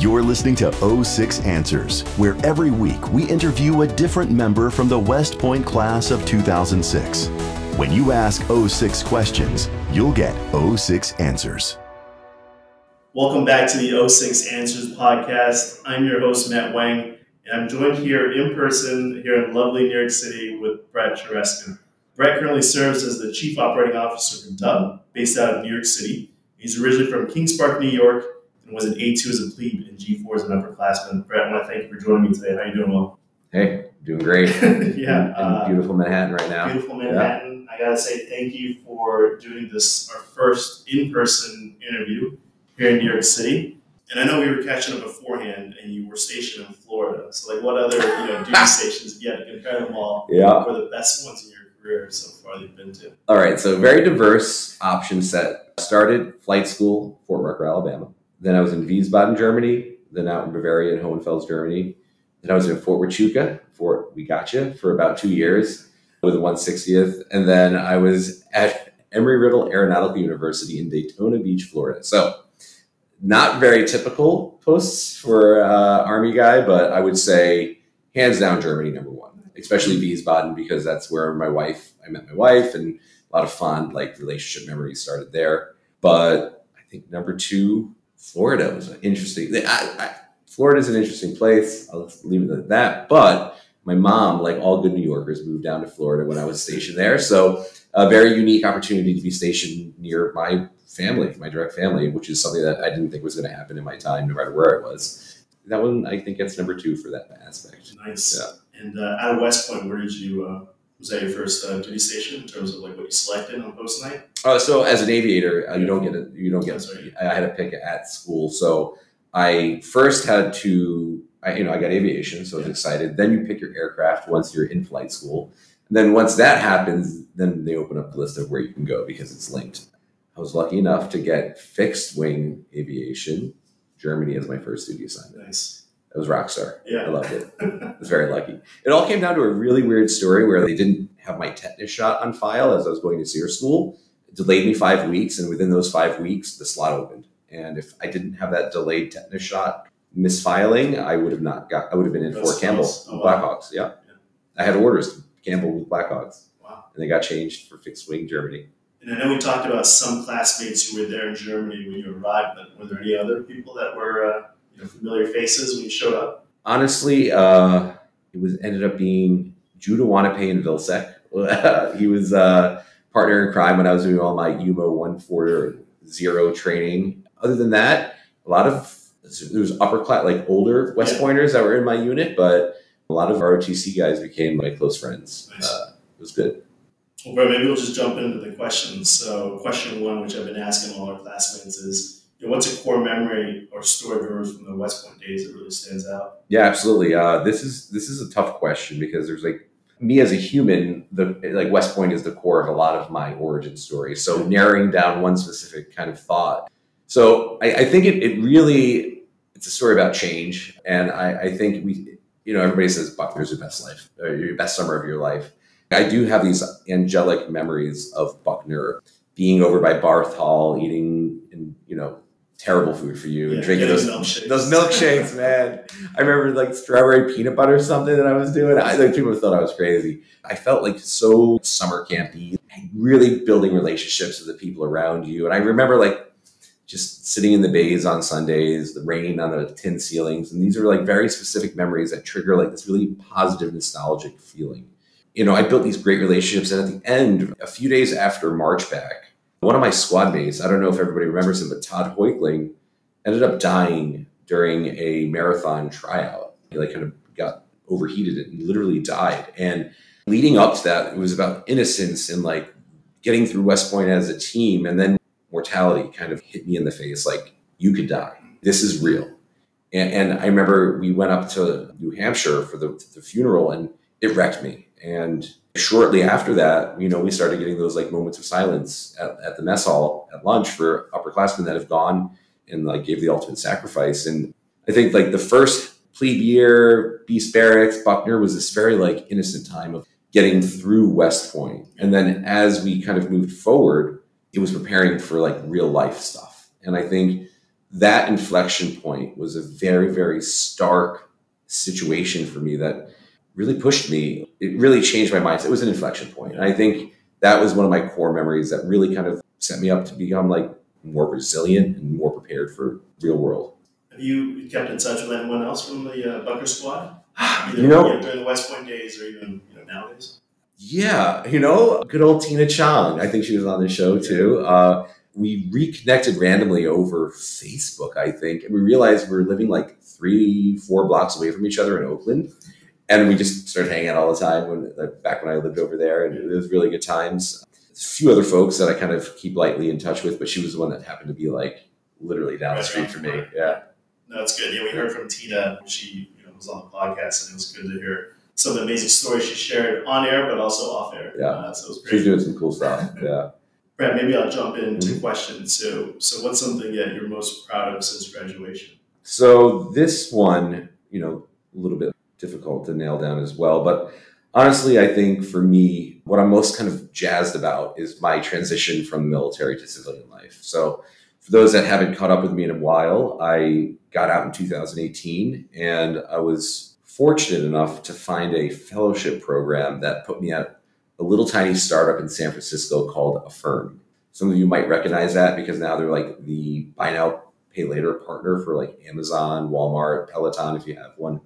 You're listening to 06 Answers, where every week we interview a different member from the West Point class of 2006. When you ask 06 questions, you'll get 06 answers. Welcome back to the 06 Answers podcast. I'm your host, Matt Wang, and I'm joined here in person here in lovely New York City with Brett Chereskin. Brett currently serves as the Chief Operating Officer for Dub, based out of New York City. He's originally from Kings Park, New York, and was an A2 as a plebe and G4 as an upperclassman. Brett, I want to thank you for joining me today. How are you doing, Well? Hey, doing great. yeah. In, in uh, beautiful Manhattan right now. Beautiful Manhattan. I gotta say thank you for doing this, our first in-person interview here in New York City. And I know we were catching up beforehand, and you were stationed in Florida. So, like, what other you know duty stations, if you had to compare them all, Yeah. were the best ones in your career so far that you've been to? All right. So very diverse option set. Started flight school, Fort Rucker, Alabama. Then I was in Wiesbaden, Germany. Then out in Bavaria and Hohenfels, Germany. Then I was in Fort Huachuca, Fort We Gotcha, for about two years with the 160th. And then I was at Embry-Riddle Aeronautical University in Daytona Beach, Florida. So not very typical posts for uh, Army guy, but I would say hands down Germany number one, especially Wiesbaden because that's where my wife, I met my wife, and a lot of fond like relationship memories started there. But I think number two, Florida was interesting. I, I, Florida is an interesting place. I'll leave it at that. But my mom, like all good New Yorkers, moved down to Florida when I was stationed there. So a very unique opportunity to be stationed near my family, my direct family, which is something that I didn't think was going to happen in my time, no matter where I was. That one, I think, gets number two for that aspect. Nice. Yeah. And uh, out of West Point, where did you? Uh, was that your first uh, duty station in terms of like what you selected on post night? Uh, so as an aviator, uh, you don't get it. You don't get. Right. I had to pick at school, so I first had to. I, you know, I got aviation, so I was Yeah. excited. Then you pick your aircraft once you're in flight school. And then once that happens, then they open up the list of where you can go because it's linked. I was lucky enough to get fixed wing aviation, Germany as my first duty assignment. Nice. It was rockstar. Yeah. I loved it. I was very lucky. It all came down to a really weird story where they didn't have my tetanus shot on file as I was going to SERE school. It delayed me five weeks, and within those five weeks, the slot opened. And if I didn't have that delayed tetanus shot misfiling, I would have not got. I would have been in That's Fort Campbell close. Oh, wow. Blackhawks. Yeah. Yeah. I had orders to Campbell with Blackhawks, wow. and they got changed for fixed wing Germany. And I know we talked about some classmates who were there in Germany when you arrived, but were there any other people that were uh, familiar faces when you showed up? honestly, uh, it was ended up being Judah Wanape and Vilseck. he was uh, partner in crime when I was doing all my UMO one four zero training. Other than that, a lot of there was upper class, like older West Yeah. Pointers that were in my unit, but a lot of ROTC guys became my close friends. Nice. Uh, it was good. Well, Brett, maybe we'll just jump into the questions. So, question one, which I've been asking all our classmates, is know, what's a core memory or story of yours from the West Point days that really stands out? Yeah, absolutely. Uh, this is this is a tough question because there's like me as a human, the like West Point is the core of a lot of my origin story. So narrowing down one specific kind of thought. So I, I think it, it really it's a story about change, and I, I think we you know everybody says Buckner's your best life, or your best summer of your life. I do have these angelic memories of Buckner being over by Barth Hall, eating and you know terrible food for you, and Yeah, drinking those milkshakes. those milkshakes, man. I remember like strawberry peanut butter or something that I was doing. I like people thought I was crazy. I felt like so summer campy, really building relationships with the people around you. And I remember like just sitting in the bays on Sundays, the rain on the tin ceilings, and these are like very specific memories that trigger like this really positive, nostalgic feeling. You know, I built these great relationships, and at the end, a few days after March back, one of my squad mates, I don't know if everybody remembers him, but Todd Hoikling ended up dying during a marathon tryout. He like kind of got overheated and literally died. And leading up to that, it was about innocence and like getting through West Point as a team. And then mortality kind of hit me in the face like, you could die. This is real. And, and I remember we went up to New Hampshire for the, the funeral and it wrecked me. And shortly after that, you know, we started getting those like moments of silence at, at the mess hall at lunch for upperclassmen that have gone and like gave the ultimate sacrifice. And I think like the first plebe year, Beast Barracks, Buckner was this very like innocent time of getting through West Point. And then as we kind of moved forward, it was preparing for like real life stuff. And I think that inflection point was a very, very stark situation for me that really pushed me. It really changed my mindset. It was an inflection point. And I think that was one of my core memories that really kind of set me up to become like more resilient and more prepared for real world. Have you kept in touch with anyone else from the uh, Buckner Squad? Either you know, during the West Point days or even you know nowadays? Yeah, you know, good old Tina Chong. I think she was on the show too. Uh, we reconnected randomly over Facebook, I think, and we realized we were living like three, four blocks away from each other in Oakland, and we just started hanging out all the time when back when I lived over there, and it was really good times. A few other folks that I kind of keep lightly in touch with, but she was the one that happened to be like literally down the street from me. Yeah, no, that's good. Yeah, we heard from Tina. She you know was on the podcast, and it was good to hear some of the amazing stories she shared on air, but also off air. Yeah, uh, so it was great. She's doing some cool stuff. Yeah. Brad, maybe I'll jump into mm-hmm. questions. So, so what's something that you're most proud of since graduation? So this one, you know, a little bit difficult to nail down as well, but honestly, I think for me, what I'm most kind of jazzed about is my transition from military to civilian life. So, for those that haven't caught up with me in a while, I got out in 2018 and I was fortunate enough to find a fellowship program that put me at a little tiny startup in San Francisco called Affirm. Some of you might recognize that because now they're like the buy now, pay later partner for like Amazon, Walmart, Peloton, if you have one.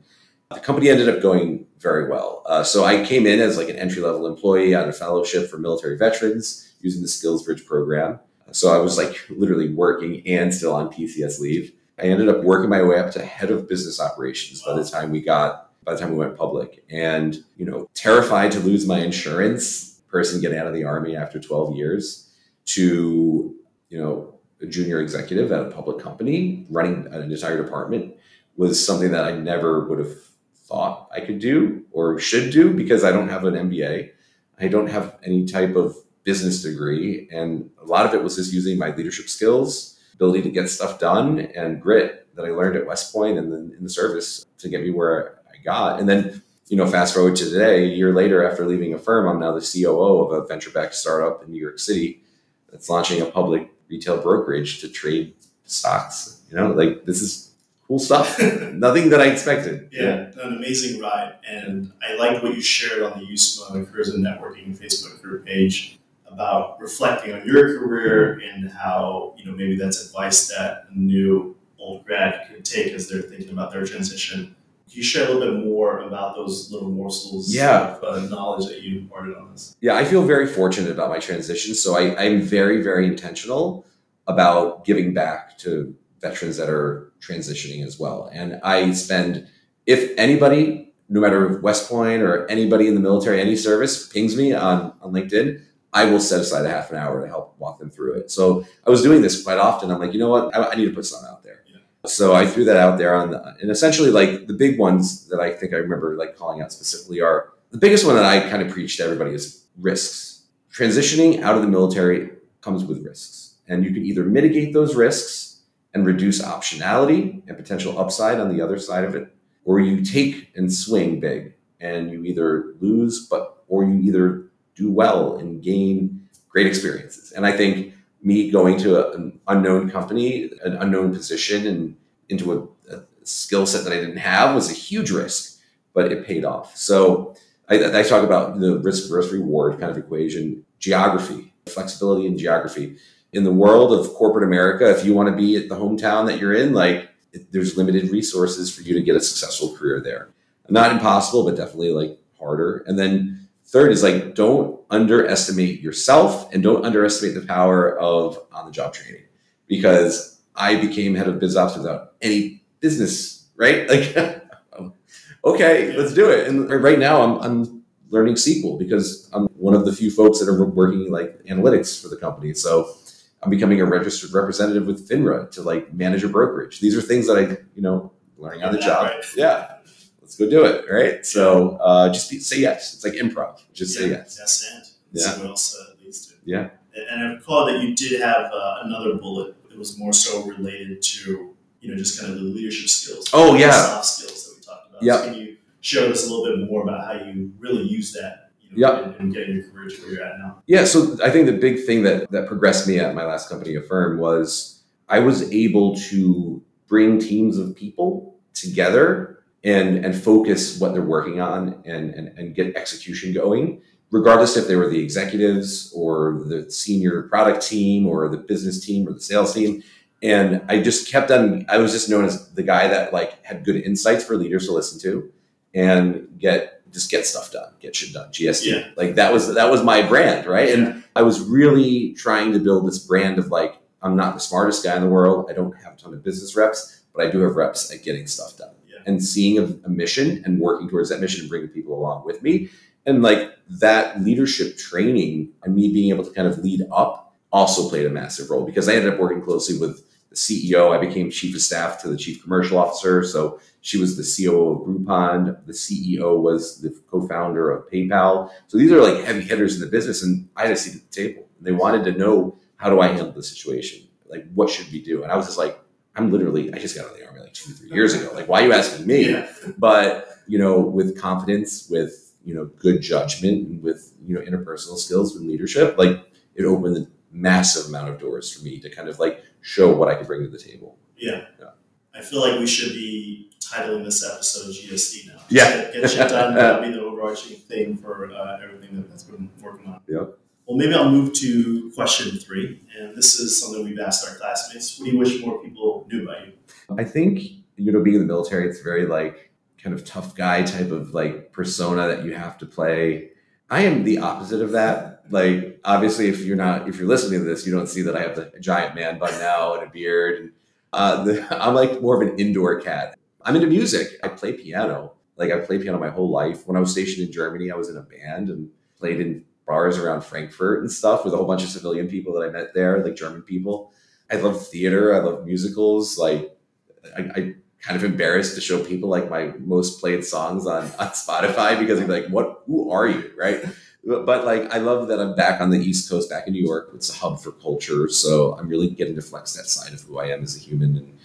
The company ended up going very well. Uh, so I came in as like an entry level employee on a fellowship for military veterans using the Skills Bridge program. So I was like literally working and still on PCS leave. I ended up working my way up to head of business operations by the time we got by the time we went public. And, you know, terrified to lose my insurance, person getting out of the army after 12 years, to, you know, a junior executive at a public company running an entire department was something that I never would have thought I could do or should do because I don't have an MBA. I don't have any type of business degree. And a lot of it was just using my leadership skills, ability to get stuff done, and grit that I learned at West Point and then in the service to get me where I got. And then, you know, fast forward to today, a year later after leaving Affirm, I'm now the COO of a venture backed startup in New York City that's launching a public retail brokerage to trade stocks. You know, like this is cool stuff. Nothing that I expected. Yeah, yeah, an amazing ride. And I like what you shared on the USMA Careers and Networking Facebook group page about reflecting on your career and how, you know, maybe that's advice that a new old grad could take as they're thinking about their transition. Can you share a little bit more about those little morsels yeah. of uh, knowledge that you imparted on us? Yeah, I feel very fortunate about my transition. So I, I'm very, very intentional about giving back to veterans that are transitioning as well. And I spend, if anybody, no matter if West Point or anybody in the military, any service, pings me on, on LinkedIn, I will set aside a half an hour to help walk them through it. So I was doing this quite often. I'm like, you know what? I, I need to put something out there. Yeah. So I threw that out there on the, and essentially like the big ones that I think I remember like calling out specifically are the biggest one that I kind of preach to everybody is risks. Transitioning out of the military comes with risks. And you can either mitigate those risks and reduce optionality and potential upside on the other side of it, or you take and swing big and you either lose, but or you either do well and gain great experiences. And I think me going to a, an unknown company, an unknown position, and into a, a skill set that I didn't have was a huge risk, but it paid off. So I, I talk about the risk versus reward kind of equation, geography, flexibility and geography. In the world of corporate America, if you want to be at the hometown that you're in, like there's limited resources for you to get a successful career there. Not impossible, but definitely like harder. And then Third is like don't underestimate yourself and don't underestimate the power of on the job training because I became head of biz ops without any business, right? Like, okay, let's do it. And right now I'm, I'm learning SQL because I'm one of the few folks that are working like analytics for the company. So I'm becoming a registered representative with FINRA to like manage a brokerage. These are things that I, you know, learning on the job. Yeah let's go do it. Right. So uh, just be, say yes. It's like improv. Just yeah, say yes. Yes, and yeah. see what else uh, leads to. Yeah. And I recall that you did have uh, another bullet It was more so related to you know just kind of the leadership skills. Oh yeah. soft skills that we talked about. Yeah. So can you share with us a little bit more about how you really use that? You know, yep. in, in getting your career to where you're at now. Yeah. So I think the big thing that that progressed me at my last company, Affirm, was I was able to bring teams of people together and and focus what they're working on and and, and get execution going regardless if they were the executives or the senior product team or the business team or the sales team and i just kept on i was just known as the guy that like had good insights for leaders to listen to and get just get stuff done get shit done gsd Yeah. like that was that was my brand right and i was really trying to build this brand of like i'm not the smartest guy in the world i don't have a ton of business reps but i do have reps at getting stuff done Yeah. and seeing a, a mission and working towards that mission and bringing people along with me and like that leadership training and me being able to kind of lead up also played a massive role because I ended up working closely with the CEO. I became chief of staff to the chief commercial officer. So she was the COO of Groupon. The CEO was the co-founder of PayPal. So these are like heavy hitters in the business, and I had a seat at the table. They wanted to know how do I handle the situation? Like what should we do? And I was just like, I'm literally, I just got out of the army like two, three years ago. Like, why are you asking me? Yeah. but you know with confidence with you know good judgment and with you know interpersonal skills with leadership like it opened a massive amount of doors for me to kind of like show what i could bring to the table Yeah. Yeah. I feel like we should be titling this episode GSD now. Yeah. Get, get shit done. That'll be the overarching thing for uh, everything that, that's been working on. Yeah. Well, maybe I'll move to question three. And this is something we've asked our classmates. What do you wish more people knew about you? i think you know being in the military it's very like kind of tough guy type of like persona that you have to play i am the opposite of that like obviously if you're not if you're listening to this you don't see that i have the giant man bun now and a beard. And uh, the, i'm like more of an indoor cat. I'm into music. I play piano. Like i played piano my whole life. When i was stationed in germany i was in a band and played in bars around frankfurt and stuff with a whole bunch of civilian people that i met there like german people. I love theater. I love musicals. Like I, I kind of embarrassed to show people like my most played songs on, on Spotify because they're like, what, who are you? Right. But, like, I love that I'm back on the East Coast, back in New York. It's a hub for culture. So I'm really getting to flex that side of who I am as a human and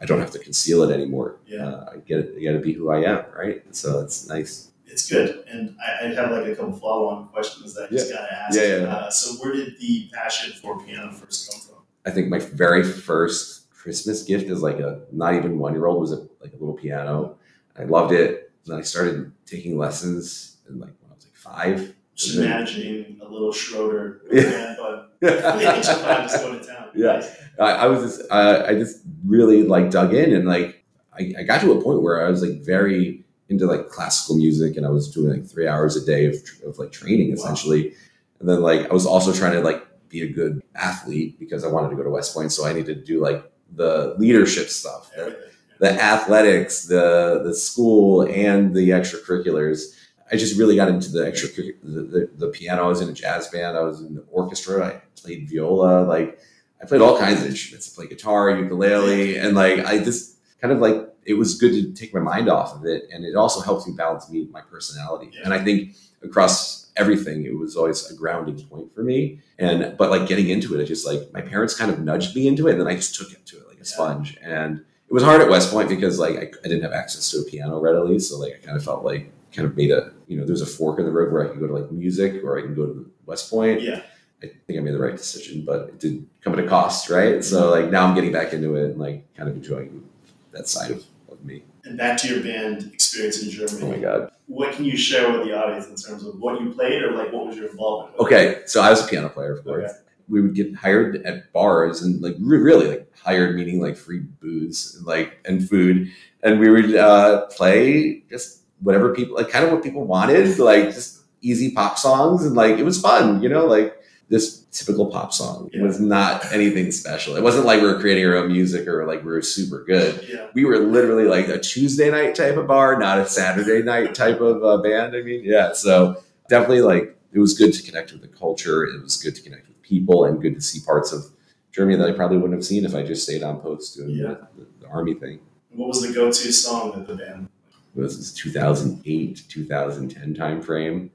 I don't have to conceal it anymore. Yeah. Uh, I get it. I got to be who I am. Right. So it's nice. It's good. And I, I have like a couple follow on questions that I just got to ask. Yeah, yeah, yeah. Uh, so, where did the passion for piano first come from? I think my very first Christmas gift as like a not even one year old was a, like a little piano. I loved it. And then I started taking lessons in like when I was like five. Just imagining a little Schroeder Yeah. man, but at the age of five, just going to town. Yeah. I, I was just uh, I just really like dug in and like I, I got to a point where I was like very into like classical music and I was doing like three hours a day of, of like training Wow. essentially. And then like I was also trying to like be a good athlete because I wanted to go to West Point, so I needed to do like the leadership stuff, the, the athletics, the the school, and the extracurriculars. I just really got into the extracurricular, the, the, the piano. I was in a jazz band. I was in the orchestra. I played viola. Like I played all kinds of instruments. I played guitar, ukulele, and like I just kind of like it was good to take my mind off of it, and it also helps me balance me my personality. Yeah. And I think across everything, it was always a grounding point for me. And but like getting into it, I just like my parents kind of nudged me into it, and then I just took it to it like a Yeah. sponge. And it was hard at West Point because like I, I didn't have access to a piano readily, so like I kind of felt like kind of made a you know there's a fork in the road where I could go to like music or I can go to West Point. Yeah. I think I made the right decision, but it did come at a cost, right? So like now I'm getting back into it and like kind of enjoying that side of, of me. And back to your band experience in Germany. Oh my god. What can you share with the audience in terms of what you played or like what was your involvement with Okay, so I was a piano player, of course. Okay. We would get hired at bars and like re- really like hired meaning like free booze and like and food, and we would uh, play just whatever people like kind of what people wanted, like just easy pop songs and like it was fun, you know, like this typical pop song. Yeah. was not anything special. It wasn't like we were creating our own music or like we were super good. Yeah. We were literally like a Tuesday night type of bar, not a Saturday night type of uh, band. I mean, yeah. So definitely like it was good to connect with the culture. It was good to connect with people and good to see parts of Germany that I probably wouldn't have seen if I just stayed on post doing Yeah. the, the, the army thing. What was the go-to song of the band? This is 2008, 2010 time frame.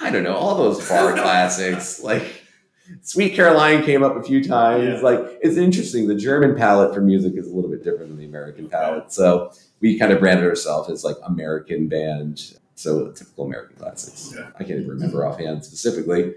I don't know, all those bar classics like Sweet Caroline came up a few times. Yeah. Like it's interesting. The German palette for music is a little bit different than the American palette. So we kind of branded ourselves as like American band. So typical American classics. Yeah. I can't even remember offhand specifically.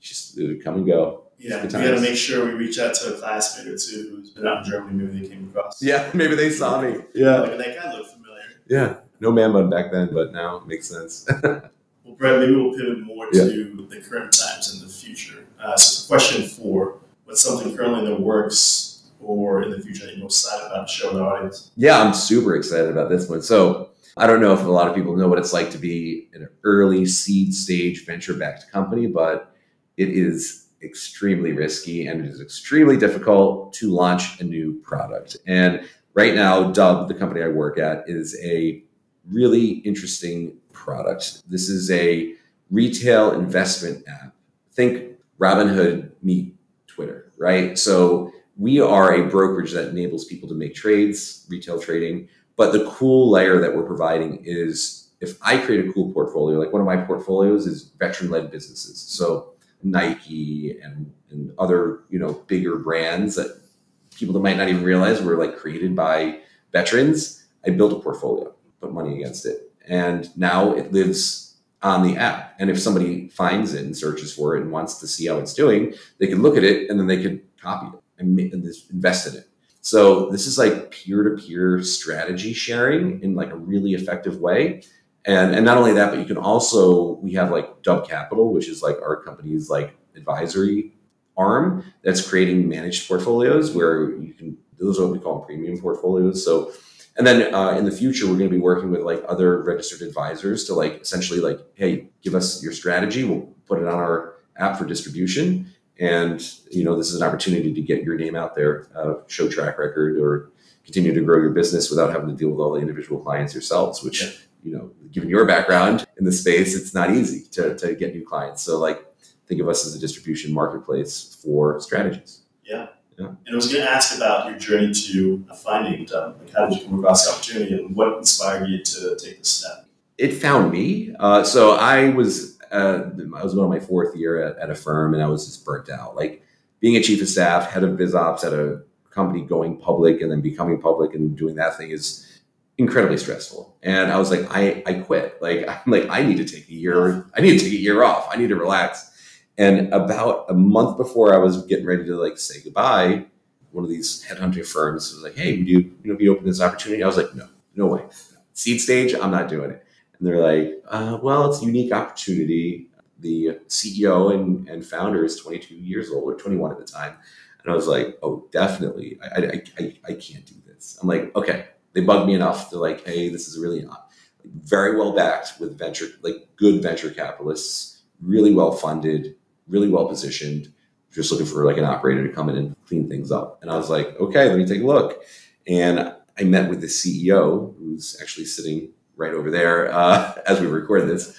Just it would come and go. Yeah, we got to make sure we reach out to a classmate or two who's been out in Germany. Maybe they came across. Yeah, maybe they saw me. Yeah. Like, that guy looked familiar. Yeah. No man bun back then, but now it makes sense. Well, Brett, maybe we'll pivot more to the current times and the future. Uh, so, question four, what's something currently in the works or in the future that you're most excited about to show the audience? Yeah, I'm super excited about this one. So I don't know if a lot of people know what it's like to be an early seed stage venture backed company, but it is extremely risky and it is extremely difficult to launch a new product. And right now, Dub, the company I work at, is a really interesting product. This is a retail investment app. Think Robinhood meet Twitter, right? So we are a brokerage that enables people to make trades, retail trading. But the cool layer that we're providing is if I create a cool portfolio, like one of my portfolios is veteran led businesses. So Nike and, and other, you know, bigger brands that people that might not even realize were like created by veterans. I built a portfolio, put money against it. And now it lives on the app. And if somebody finds it and searches for it and wants to see how it's doing, they can look at it and then they could copy it and, invest in it. So this is like peer-to-peer strategy sharing in like a really effective way. And and not only that, but you can also we have like Dub Capital, which is like our company's like advisory arm that's creating managed portfolios where you can those are what we call premium portfolios. So and then uh, in the future, we're going to be working with like other registered advisors to like essentially like, hey, give us your strategy. We'll put it on our app for distribution, and you know this is an opportunity to get your name out there, uh, show track record, or continue to grow your business without having to deal with all the individual clients yourselves. Which Yeah. you know, given your background in the space, it's not easy to to get new clients. So like, think of us as a distribution marketplace for strategies. And I was going to ask about your journey to finding Dub. Like, how did you come across the opportunity and what inspired you to take this step? it found me. Uh, so I was uh, I was on my fourth year at, at Affirm, and I was just burnt out. Like being a chief of staff, head of biz ops at a company going public, and then becoming public and doing that thing is incredibly stressful. And I was like, I I quit. Like I'm like I need to take a year. I need to take a year off. I need to relax. And about a month before I was getting ready to like say goodbye, one of these headhunting firms was like, "Hey, would you you know be open to this opportunity?" I was like, "No, no way. Seed stage, I'm not doing it." And they're like, uh, "Well, it's a unique opportunity. The CEO and, and founder is 22 years old or 21 at the time." And I was like, "Oh, definitely. I I, I, I can't do this." I'm like, "Okay." They bugged me enough. They're like, "Hey, this is really not very well backed with venture, like good venture capitalists, really well funded, really well positioned." just looking for like an operator to come in and clean things up. And I was like, okay, let me take a look. And I met with the CEO, who's actually sitting right over there uh, as we recorded this.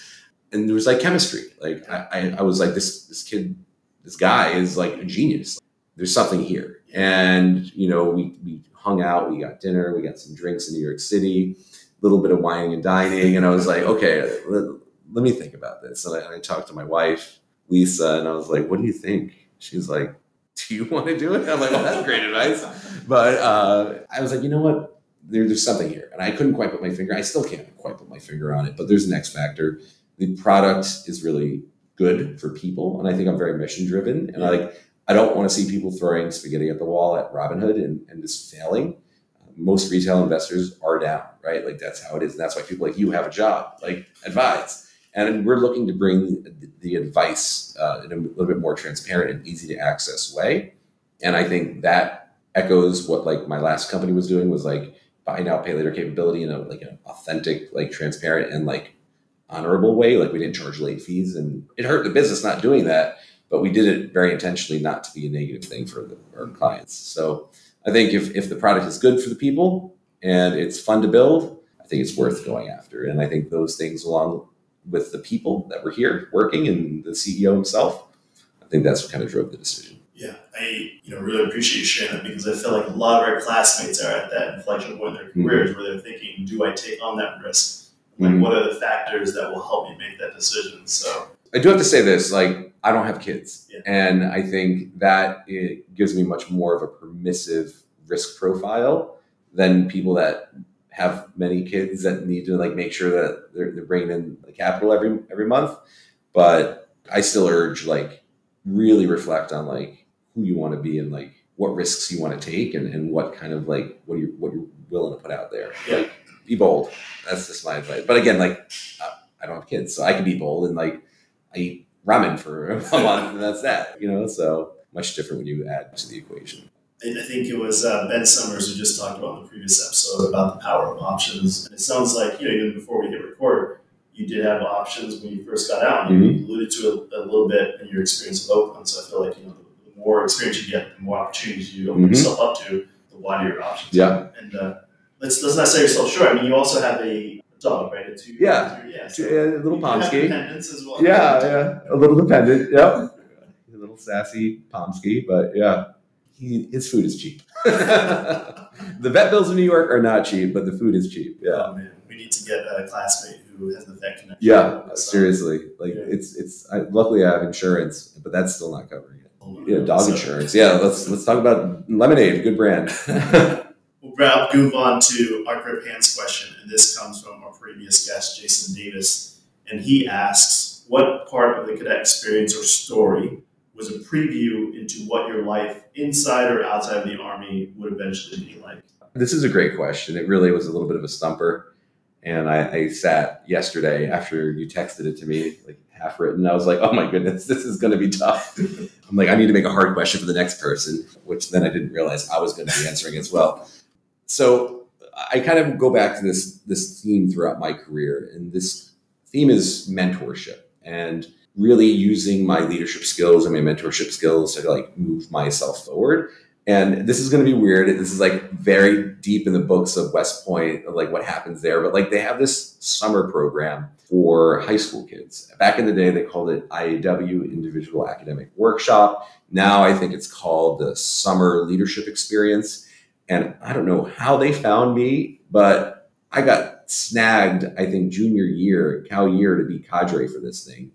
And there was like chemistry. Like I, I, was like, this this kid, this guy is like a genius. There's something here. And you know, we we hung out, we got dinner, we got some drinks in New York City, a little bit of wining and dining. And I was like, okay, let, let me think about this. And I, I talked to my wife, Lisa, and I was like, what do you think? She's like, "Do you want to do it?" I'm like, "Well, that's great advice." But uh, I was like, "You know what? There, there's something here," and I couldn't quite put my finger. I still can't quite put my finger on it, but there's an X factor. The product is really good for people, and I think I'm very mission driven. And I like, I don't want to see people throwing spaghetti at the wall at Robinhood and, and just failing. Most retail investors are down, right? Like that's how it is, and that's why people like you have a job, like advise and we're looking to bring the advice uh, in a little bit more transparent and easy to access way. And i think that echoes what like my last company was doing was like buy now pay later capability in a like an authentic like transparent and like honorable way. Like we didn't charge late fees and it hurt the business not doing that but we did it very intentionally not to be a negative thing for the, our clients. So i think if, if the product is good for the people and it's fun to build i think it's worth going after. And i think those things along with the people that were here working and the CEO himself. I think that's what kind of drove the decision. Yeah, I you know really appreciate you sharing that because I feel like a lot of our classmates are at that inflection point in their Mhm. careers where they're thinking, "Do I take on that risk? Like, Mhm. what are the factors that will help me make that decision?" So I do have to say this, like I don't have kids. Yeah. And I think that it gives me much more of a permissive risk profile than people that have many kids that need to like make sure that they're, they're bringing in the capital every every month. But I still urge like really reflect on like who you want to be and like what risks you want to take and, and what kind of like what you what you're willing to put out there. Yeah. Like be bold. That's just my advice. But again, like I don't have kids, so I can be bold and like I eat ramen for a month and that's that. You know, so much different when you add to the equation. I I think it was uh, Ben Summers who just talked about in the previous episode about the power of options. And it sounds like, you know, even before we hit record, you did have options when you first got out. And You alluded to it a little bit in your experience with Oakland. So I feel like, you know, the more experience you get, the more opportunities you open Mhm. yourself up to, the wider your options. Yeah. And uh, let's, let's not sell yourself short. I mean, you also have a dog, right? A two, Yeah. two- yeah. So A little Pomsky. as well. Yeah, yeah. A little dependent. Yep. A little sassy Pomsky, but yeah. He, his food is cheap. the vet bills in New York are not cheap, but the food is cheap. Yeah. Oh, man. We need to get a classmate who has the vet connection. Yeah, seriously. Like Yeah. it's it's. I, luckily, I have insurance, but that's still not covering it. Oh, yeah, dog So- insurance. Yeah, let's let's talk about lemonade. Good brand. We'll grab, move on to our grip hands question, and this comes from our previous guest, Jason Davis, and he asks, "What part of the cadet experience or story was a preview into what your life inside or outside of the army would eventually be like?" this is a great question. It really was a little bit of a stumper, and I, I sat yesterday after you texted it to me, like half written. I was like, "Oh my goodness, this is going to be tough." I'm like, I need to make a hard question for the next person, which then I didn't realize I was going to be answering as well. So I kind of go back to this this theme throughout my career, and this theme is mentorship and really using my leadership skills and my mentorship skills to like move myself forward. And this is going to be weird. This is like very deep in the books of West Point, like what happens there. But like they have this summer program for high school kids. Back in the day, they called it IAW, Individual Academic Workshop. Now I think it's called the Summer Leadership Experience. And I don't know how they found me, but I got snagged, I think, junior year, Cow year to be cadre for this thing.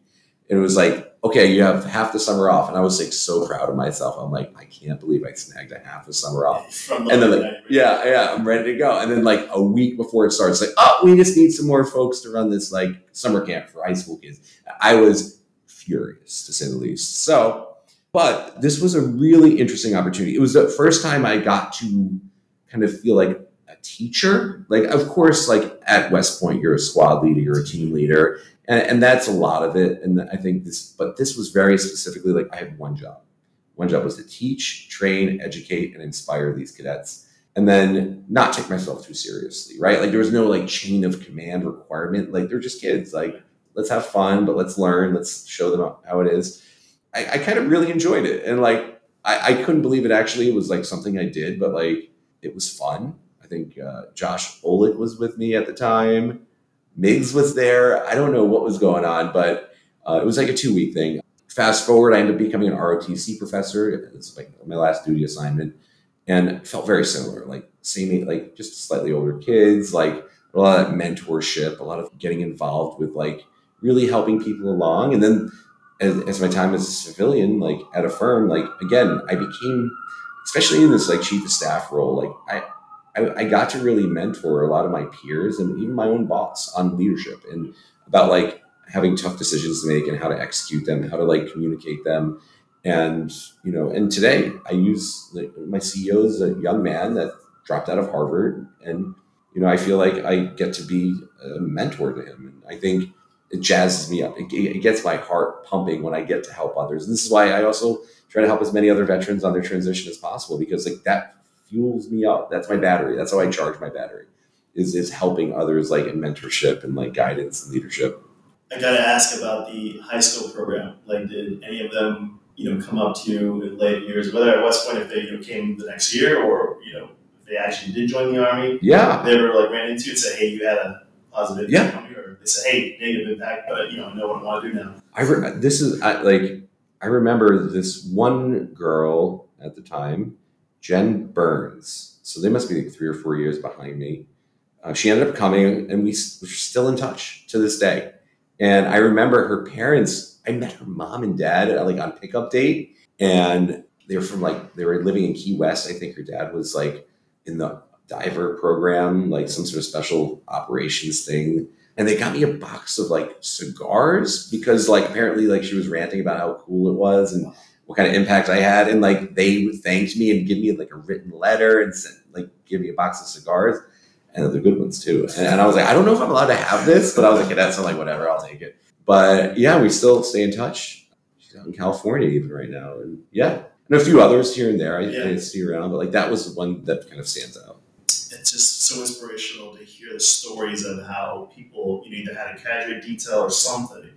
And it was like, okay, you have half the summer off. And I was like so proud of myself. I'm like, I can't believe I snagged a half the summer off. And then, like, Yeah, yeah, I'm ready to go. And then like a week before it starts, like, oh, we just need some more folks to run this like summer camp for high school kids. I was furious to say the least. So, but this was a really interesting opportunity. It was the first time I got to kind of feel like a teacher. Like, of course, like at West Point, you're a squad leader, you're a team leader, and, and that's a lot of it. And I think this, but this was very specifically like I had one job. One job was to teach, train, educate, and inspire these cadets and then not take myself too seriously, right? Like there was no like chain of command requirement. Like they're just kids. Like let's have fun, but let's learn. Let's show them how it is. I, I kind of really enjoyed it, and like I, I couldn't believe it. Actually, was like something I did, but like it was fun. I think uh, Josh Olick was with me at the time. Miggs was there. I don't know what was going on, but uh, it was like a two week thing. Fast forward, I ended up becoming an ROTC professor. It's like my last duty assignment and felt very similar like same like just slightly older kids like a lot of mentorship a lot of getting involved with like really helping people along and then as, as my time as a civilian like at Affirm like again i became especially in this like chief of staff role like i I, I got to really mentor a lot of my peers and even my own boss on leadership and about like having tough decisions to make and how to execute them how to like communicate them. And you know and today i use like, my ceo is a young man that dropped out of harvard and you know i feel like i get to be a mentor to him. And i think it jazzes me up. It, it gets my heart pumping when i get to help others. And this is why i also try to help as many other veterans on their transition as possible because like that fuels me up that's my battery that's how i mm-hmm. charge my battery is is helping others like in mentorship and like guidance and leadership I got to ask about the high school program. Like, did any of them, you know, come up to you in later years, whether at West Point if they you know, came the next year or you know if they actually did join the army, yeah they ever like ran into you and said, "Hey, you had a positive Yeah. impact on me," or they said, "Hey, negative impact, but you know, I know what I want to do now." I re- this is I, like I remember this one girl at the time, Jen Burns. So they must be like three or four years behind me. Uh, she ended up coming, and we we're still in touch to this day. And I remember her parents. I met her mom and dad at, like on pickup date, and they were from like they were living in Key West. I think her dad was like in the diver program, like some sort of special operations thing. and they got me a box of like cigars because like apparently like she was ranting about how cool it was and what kind of impact I had, and like they thanked me and give me like a written letter and sent, like give me a box of cigars, and they're good ones too. And, and I was like, I don't know if I'm allowed to have this, but I was like, that's like whatever, I'll take it. But yeah, we still stay in touch. She's out in California even right now, and yeah, and a few others here and there I, Yeah. I see around, but like that was the one that kind of stands out. it's just so inspirational to hear the stories of how people you know either had a casualty detail or something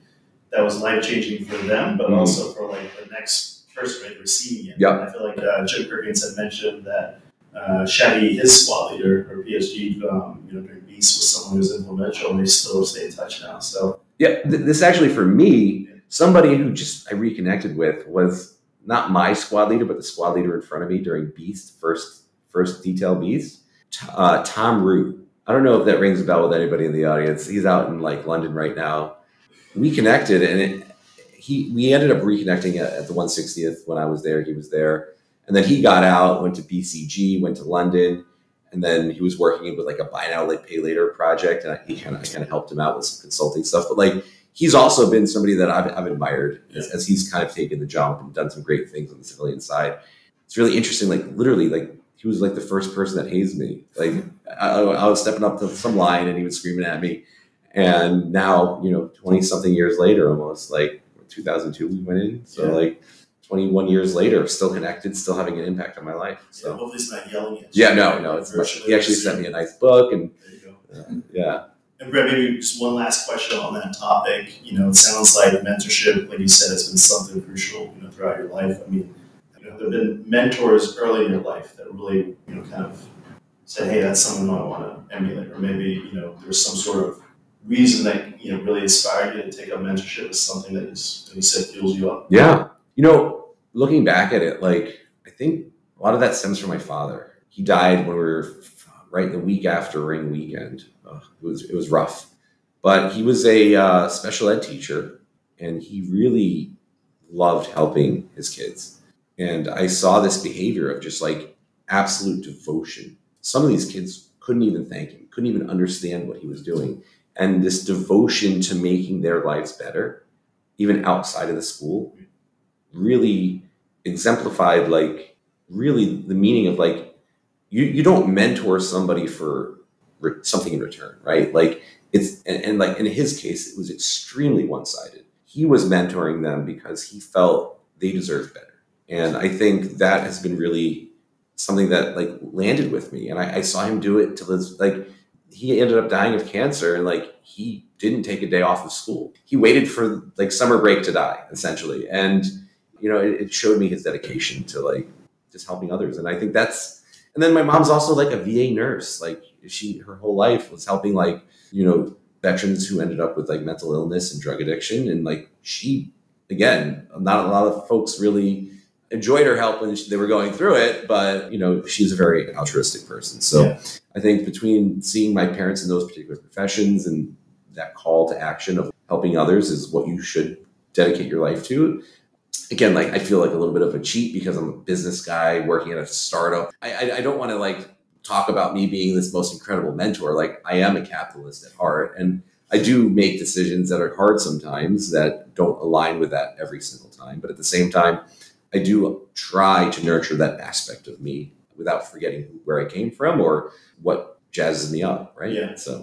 that was life changing for them, but Mhm. also for like the next person right, receiving it. Yeah. I feel like uh, Jim Perkins had mentioned that uh, Chevy, his squad leader or PSG, um, you know, during Beast was someone who was influential, and they still stay in touch now. So Yeah, th- this actually for me, somebody who just I reconnected with was not my squad leader, but the squad leader in front of me during Beast first first detail Beast, uh, Tom Root. I don't know if that rings a bell with anybody in the audience. He's out in like London right now. We connected, and it, he we ended up reconnecting at, at the 160th when I was there. He was there, and then he got out, went to BCG, went to London, and then he was working with like a buy now, like pay later project, and I, he kind of kind of helped him out with some consulting stuff. But like he's also been somebody that I've, I've admired as, as he's kind of taken the jump and done some great things on the civilian side. It's really interesting. Like literally, like he was like the first person that hazed me. Like I, I was stepping up to some line and he was screaming at me. And now, you know, 20 something years later, almost like 2002, we went in. So Yeah. like 21 years later, still connected, still having an impact on my life. so So hopefully it's not yelling at you. yeah, no, no, it's Virtually he actually sent me a nice book and There you go. uh, yeah. And Brett, maybe just one last question on that topic. You know, it sounds like mentorship, like you said, has been something crucial, you know, throughout your life. I mean, you know, there have been mentors early in your life that really, you know, kind of said, hey, that's someone I want to emulate. Or maybe, you know, there's some sort of reason that, you know, really inspired you to take up mentorship as something that is, you, said fuels you up. Yeah. You know, looking back at it, like, I think a lot of that stems from my father. He died when we were right the week after Ring Weekend. It was it was rough, but he was a uh, special ed teacher, and he really loved helping his kids. And I saw this behavior of just like absolute devotion. Some of these kids couldn't even thank him, couldn't even understand what he was doing, and this devotion to making their lives better, even outside of the school, really exemplified like really the meaning of like you you don't mentor somebody for re- something in return right? Like it's and, and like in his case it was extremely one-sided. He was mentoring them because he felt they deserved better. And i think that has been really something that like landed with me. And i, I saw him do it to his like he ended up dying of cancer and like he didn't take a day off of school. He waited for like summer break to die essentially. And you know it, it showed me his dedication to like just helping others. And i think that's and then my mom's also like a va nurse. Like she her whole life was helping like you know veterans who ended up with like mental illness and drug addiction. And like she again not a lot of folks really enjoyed her help when she, they were going through it but you know she's a very altruistic person. So Yeah. i think between seeing my parents in those particular professions and that call to action of helping others is what you should dedicate your life to. Again like i feel like a little bit of a cheat because i'm a business guy working at a startup. I, I, I don't want to like talk about me being this most incredible mentor. Like i am a capitalist at heart and i do make decisions that are hard sometimes that don't align with that every single time. But at the same time i do try to nurture that aspect of me without forgetting where i came from or what jazzes me up right Yeah. so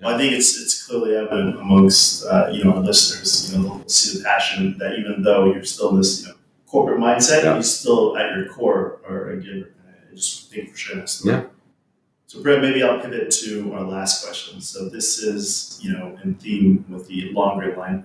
Well, I think it's it's clearly evident amongst uh, you know our listeners. You know, they'll see the passion that even though you're still in this you know corporate mindset, Yeah. you still at your core are a giver. I just think for sure that's Yeah. So, Brett, maybe I'll pivot to our last question. So, this is you know in theme with the long gray line.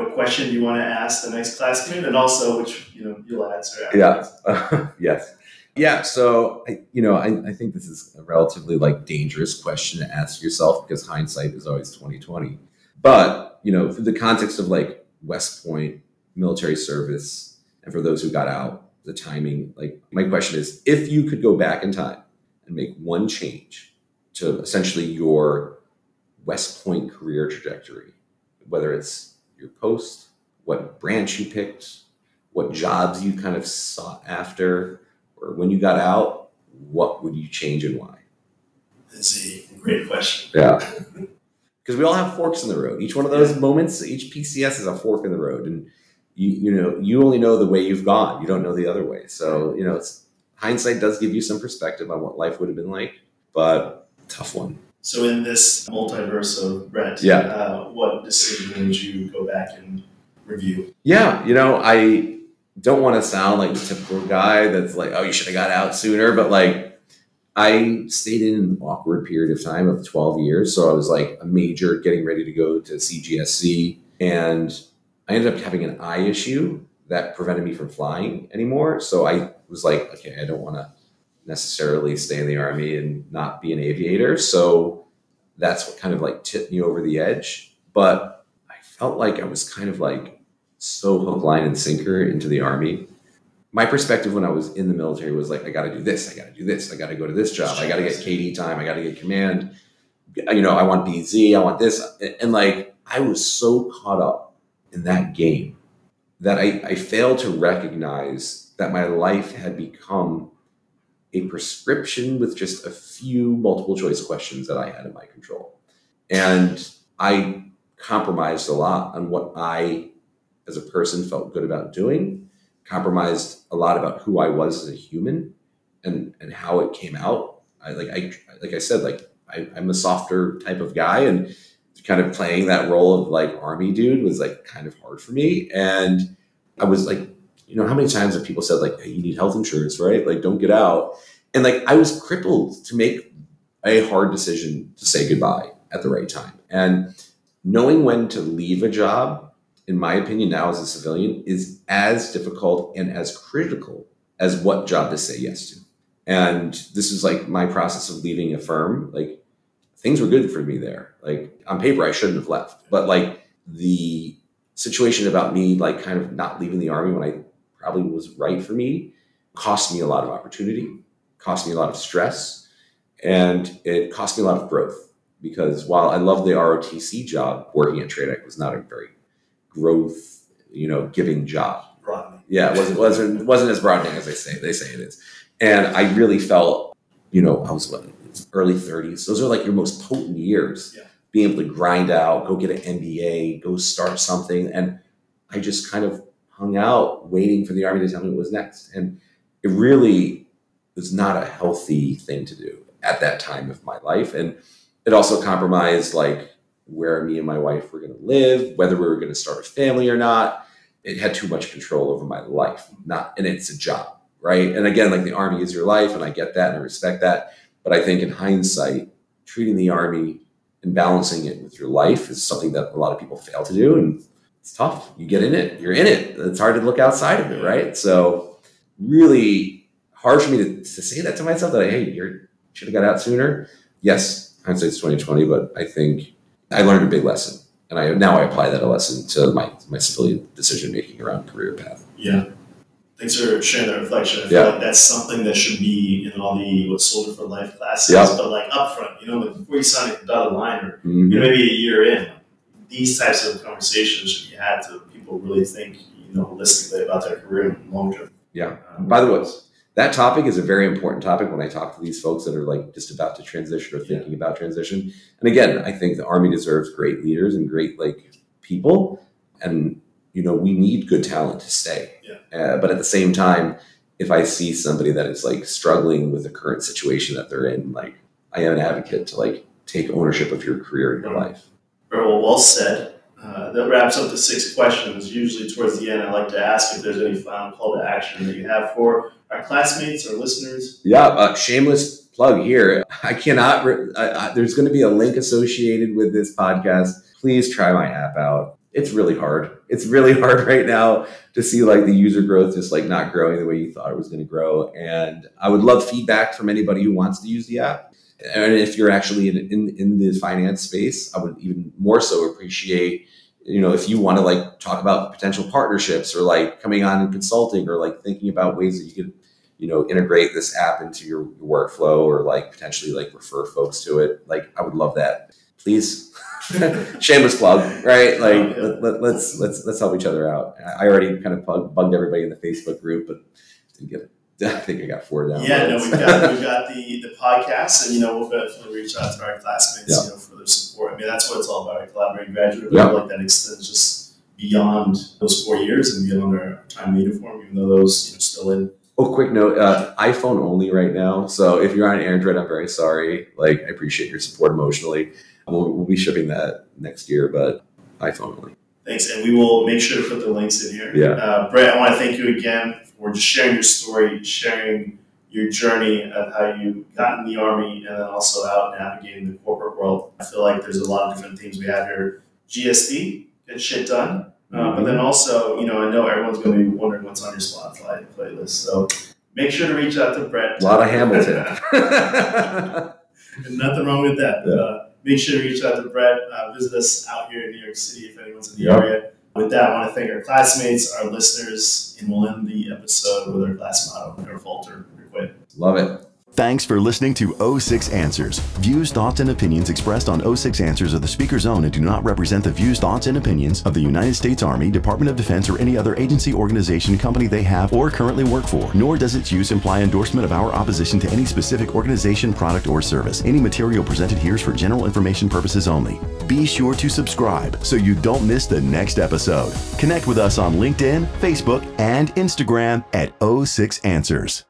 What question you want to ask the next classmate, and also which you know you'll answer? Afterwards. Yeah. yes. Yeah. So, I, you know, I, I think this is a relatively like dangerous question to ask yourself because hindsight is always twenty twenty. But you know, for the context of like West Point military service, and for those who got out, the timing. Like, my question is, if you could go back in time and make one change to essentially your West Point career trajectory, whether it's your post, what branch you picked, what jobs you kind of sought after, or when you got out, what would you change and why? This is a great question. Yeah. because we all have forks in the road. Each one of those moments, each PCS is a fork in the road, and you you know you only know the way you've gone. You don't know the other way. So you know, it's hindsight does give you some perspective on what life would have been like, but tough one. So in this multiverse of Brett, Yeah. uh, what decision would you go back and review? Yeah, you know, I don't want to sound like the typical guy that's like, oh, you should have got out sooner, but like I stayed in an awkward period of time of 12 years. So I was like a major getting ready to go to CGSC. And I ended up having an eye issue that prevented me from flying anymore. So I was like, okay, I don't want to necessarily stay in the army and not be an aviator. So that's what kind of like tipped me over the edge. But I felt like I was kind of like so hook, line, and sinker into the army. My perspective when I was in the military was like, I got to do this, I got to do this, I got to go to this job, I got to get KD time, I got to get command. Uh, you know, I want BZ, I want this, and, and like I was so caught up in that game that I, I failed to recognize that my life had become a prescription with just a few multiple choice questions that I had in my control. And I compromised a lot on what I, as a person, felt good about doing, compromised a lot about who I was as a human and, and how it came out. I like I like I said, like I, I'm a softer type of guy and kind of playing that role of like army dude was like kind of hard for me. And I was like, you know, how many times have people said like, hey, you need health insurance, right? Like, don't get out. And like, I was crippled to make a hard decision to say goodbye at the right time. And knowing when to leave a job, in my opinion, now as a civilian, is as difficult and as critical as what job to say yes to. And this is like my process of leaving Affirm. Like, things were good for me there. Like, on paper, I shouldn't have left. But like, the situation about me, like, kind of not leaving the army when I probably was right for me, cost me a lot of opportunity, cost me a lot of stress, and it cost me a lot of growth. Because while I love the ROTC job, working at TRADOC was not a very growth, you know, giving job. Rodney. Yeah, it wasn't wasn't wasn't as broadening as they say they say it is. And I really felt, you know, I was what, early 30s. Those are like your most potent years. Yeah. Being able to grind out, go get an MBA, go start something. And I just kind of hung out waiting for the army to tell me what was next. And it really was not a healthy thing to do at that time of my life. And it also compromised like where me and my wife were going to live, whether we were going to start a family or not. It had too much control over my life. Not, and it's a job, right? And again, like the army is your life, and I get that and I respect that. But I think in hindsight, treating the army and balancing it with your life is something that a lot of people fail to do, and it's tough. You get in it, you're in it. It's hard to look outside of it, right? So, really hard for me to, to say that to myself that hey, you should have got out sooner. Yes, hindsight's twenty twenty, but I think I learned a big lesson, and I now I apply that lesson to my my civilian decision making around career path. Yeah. Thanks for sharing that reflection. I feel Yeah. like that's something that should be in all the what Soldier for Life classes, Yeah. but like upfront, you know, like before you sign a dotted line or Mhm. you know, maybe a year in, these types of conversations should be had to people really think, you know, holistically about their career and long term. Yeah. By the way, that topic is a very important topic when I talk to these folks that are like just about to transition or thinking about transition. And again, I think the Army deserves great leaders and great like people, and you know we need good talent to stay. Uh, but at the same time, if I see somebody that is like struggling with the current situation that they're in, like I am an advocate to like take ownership of your career and your life. Very well, said. Uh, that wraps up the six questions. Usually, towards the end, I like to ask if there's any final call to action that you have for our classmates or listeners. Yeah, uh, shameless plug here. I cannot. Re- I, I, there's going to be a link associated with this podcast. Please try my app out. It's really hard. It's really hard right now to see like the user growth just like not growing the way you thought it was going to grow. And I would love feedback from anybody who wants to use the app. And if you're actually in in, in the finance space, I would even more so appreciate you know if you want to like talk about potential partnerships or like coming on and consulting or like thinking about ways that you could you know integrate this app into your workflow or like potentially like refer folks to it. Like i would love that. Please. Shameless plug right? Like Yeah. let, let, let's let's let's help each other out. I already kind of bugged everybody in the facebook group but didn't get I think I got four down. Yeah, no, we've got we've got the the podcast, and you know we'll definitely reach out to our classmates, Yeah. you know, for their support. I mean, that's what it's all about. Right? Collaborating graduate, Yeah. like that extends just beyond those four years and beyond our time in uniform, even though those you know still in. Oh, quick note: uh, iPhone only right now. So if you're on Android, I'm very sorry. Like, I appreciate your support emotionally. We'll, we'll be shipping that next year, but iPhone only. Thanks, and we will make sure to put the links in here. Yeah. Uh, Brett, I want to thank you again for just sharing your story, sharing your journey of how you got in the Army, and then also out navigating the corporate world. I feel like there's a lot of different themes we have here. GSD, get shit done. Uh, but then also, you know, I know everyone's going to be wondering what's on your Spotify playlist. So make sure to reach out to Brett. A lot of Hamilton. And nothing wrong with that. Yeah. Uh, make sure to reach out to Brett. Uh, visit us out here in New York City if anyone's in the Yep. area. With that, I want to thank our classmates, our listeners, and we'll end the episode with our class motto, never falter, never quit. Love it. Thanks for listening to 06 Answers. Views, thoughts, and opinions expressed on 06 Answers are the speaker's own and do not represent the views, thoughts, and opinions of the United States Army, Department of Defense, or any other agency, organization, company they have or currently work for. Nor does its use imply endorsement of our opposition to any specific organization, product, or service. Any material presented here is for general information purposes only. Be sure to subscribe so you don't miss the next episode. Connect with us on LinkedIn, Facebook, and Instagram at 06 Answers.